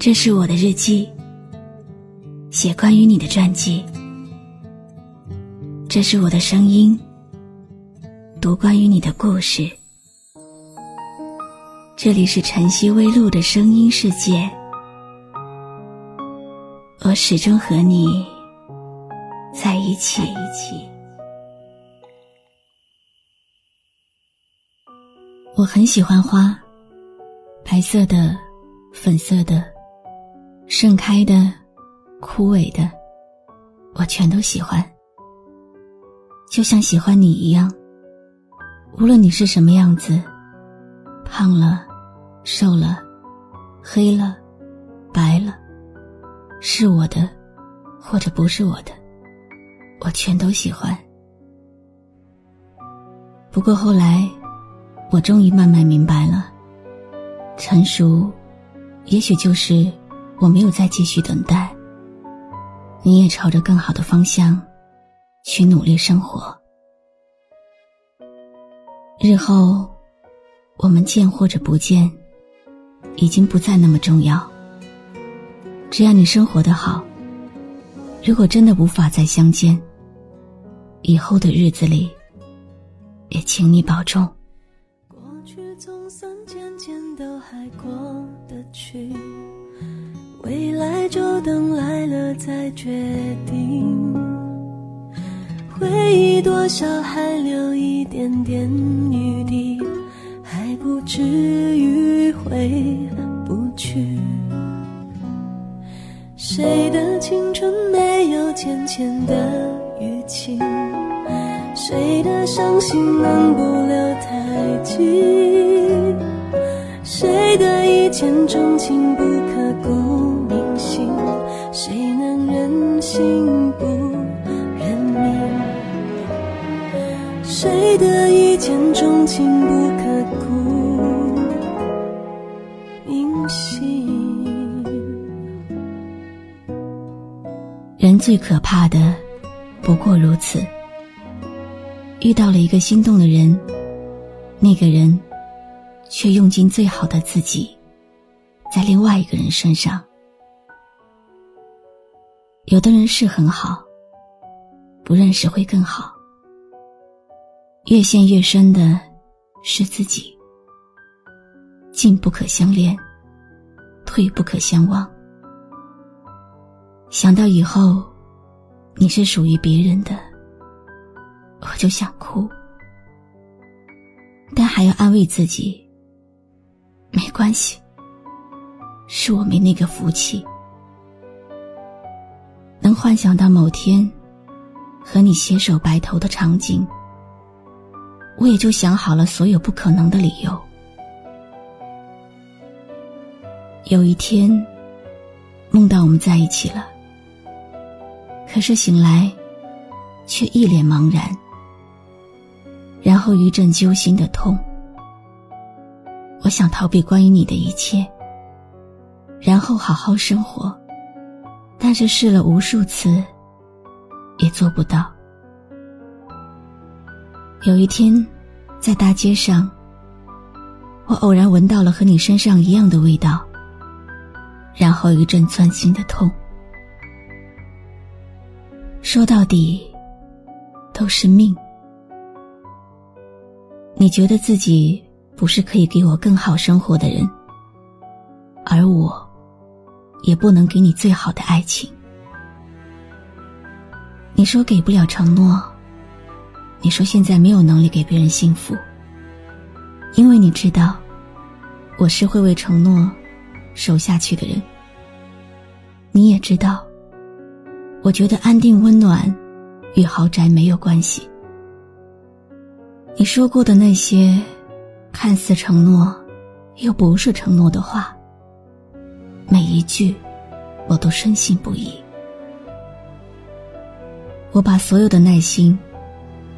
这是我的日记，写关于你的传记。这是我的声音，读关于你的故事。这里是晨曦微露的声音世界，我始终和你在一起。我很喜欢花，白色的，粉色的。盛开的，枯萎的，我全都喜欢，就像喜欢你一样。无论你是什么样子，胖了，瘦了，黑了，白了，是我的，或者不是我的，我全都喜欢。不过后来，我终于慢慢明白了，成熟，也许就是。我没有再继续等待，你也朝着更好的方向去努力生活。日后我们见或者不见，已经不再那么重要。只要你生活的好，如果真的无法再相见，以后的日子里，也请你保重。等来了再决定，回忆多少还留一点点余地，还不至于回不去。谁的青春没有浅浅的淤青？谁的伤心能不留太近？谁的一见钟情不刻骨？心不认命？谁的一见钟情不刻骨铭心？人最可怕的不过如此。遇到了一个心动的人，那个人却用尽最好的自己，在另外一个人身上。有的人是很好，不认识会更好。越陷越深的是自己，进不可相恋，退不可相忘。想到以后你是属于别人的，我就想哭，但还要安慰自己，没关系，是我没那个福气。幻想到某天和你携手白头的场景，我也就想好了所有不可能的理由。有一天，梦到我们在一起了，可是醒来却一脸茫然，然后一阵揪心的痛。我想逃避关于你的一切，然后好好生活。但是试了无数次，也做不到。有一天，在大街上，我偶然闻到了和你身上一样的味道，然后一阵钻心的痛。说到底，都是命。你觉得自己不是可以给我更好生活的人，而我。也不能给你最好的爱情。你说给不了承诺，你说现在没有能力给别人幸福，因为你知道，我是会为承诺守下去的人。你也知道，我觉得安定温暖与豪宅没有关系。你说过的那些看似承诺，又不是承诺的话。每一句，我都深信不疑。我把所有的耐心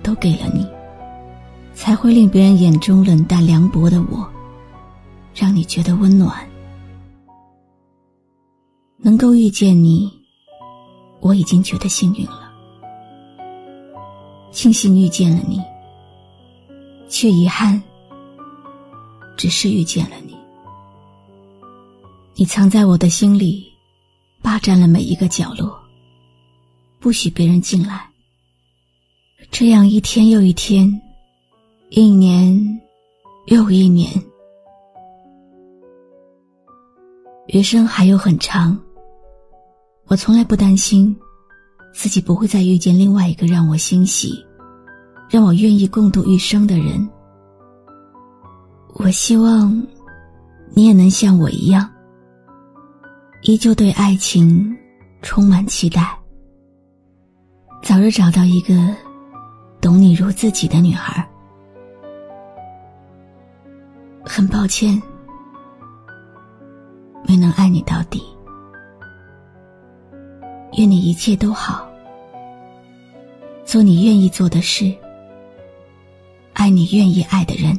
都给了你，才会令别人眼中冷淡凉薄的我，让你觉得温暖。能够遇见你，我已经觉得幸运了。庆幸遇见了你，却遗憾，只是遇见了你。你藏在我的心里，霸占了每一个角落，不许别人进来。这样一天又一天，一年又一年，余生还有很长。我从来不担心自己不会再遇见另外一个让我欣喜、让我愿意共度余生的人。我希望你也能像我一样。依旧对爱情充满期待，早日找到一个懂你如自己的女孩。很抱歉，没能爱你到底。愿你一切都好，做你愿意做的事，爱你愿意爱的人。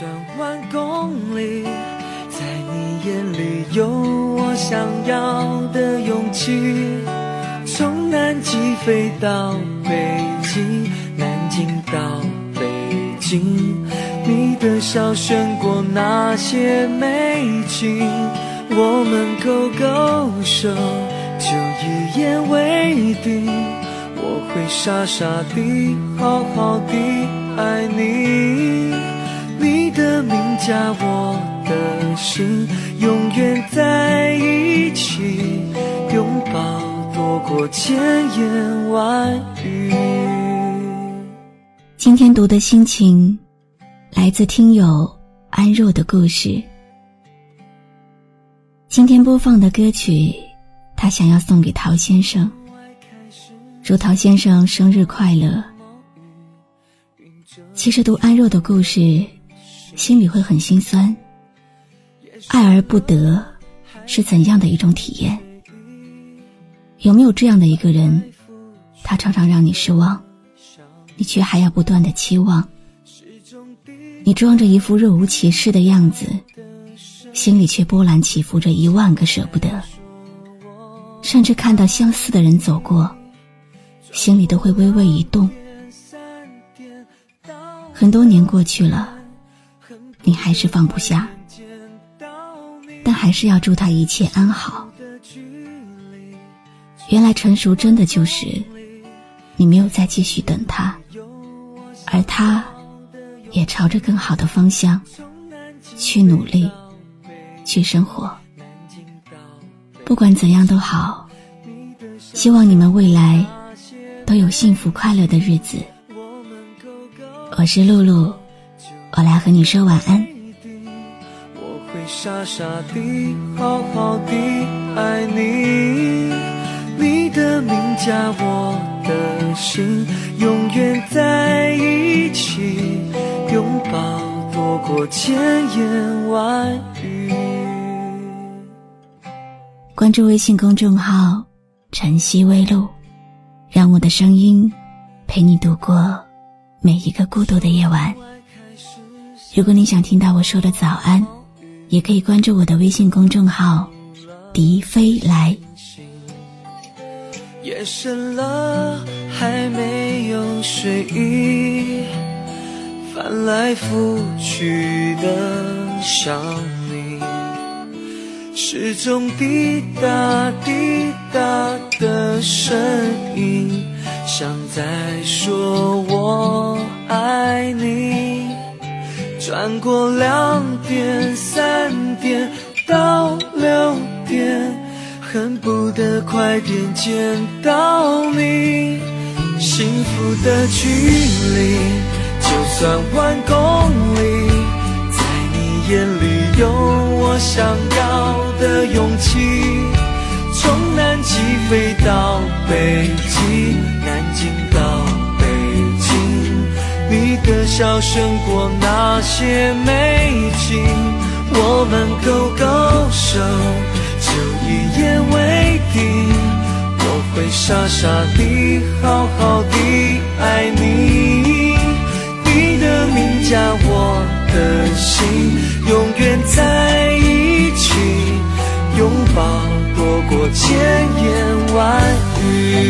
就算万公里，在你眼里有我想要的勇气。从南极飞到北极，南京到北京，你的笑胜过那些美景。我们勾勾手，就一言为定。我会傻傻地，好好地爱你。的名加我的心，永远在一起，拥抱多过千言万语。今天读的心情，来自听友安若的故事。今天播放的歌曲，他想要送给陶先生，祝陶先生生日快乐。其实读安若的故事。心里会很心酸。爱而不得，是怎样的一种体验？有没有这样的一个人，他常常让你失望，你却还要不断的期望？你装着一副若无其事的样子，心里却波澜起伏着一万个舍不得。甚至看到相似的人走过，心里都会微微一动。很多年过去了。你还是放不下，但还是要祝他一切安好。原来成熟真的就是你没有再继续等他，而他也朝着更好的方向去努力，去生活。不管怎样都好，希望你们未来都有幸福快乐的日子。我是露露。我来和你说晚安。我会傻傻地，好好地爱你。你的名加我的心，永远在一起，拥抱多过千言万语。关注微信公众号“晨曦微露”，让我的声音陪你度过每一个孤独的夜晚。如果你想听到我说的早安，也可以关注我的微信公众号“笛飞来”。夜深了，还没有睡意，翻来覆去的想你，时钟滴答滴答的声音，像在说我爱你。转过两点、三点到六点，恨不得快点见到你。幸福的距离，就算万公里，在你眼里有我想要的勇气。从南极飞到北极，南京到。要胜过那些美景，我们勾勾手，就一言为定。我会傻傻的好好的爱你，你的名加我的心，永远在一起，拥抱躲过千言万语。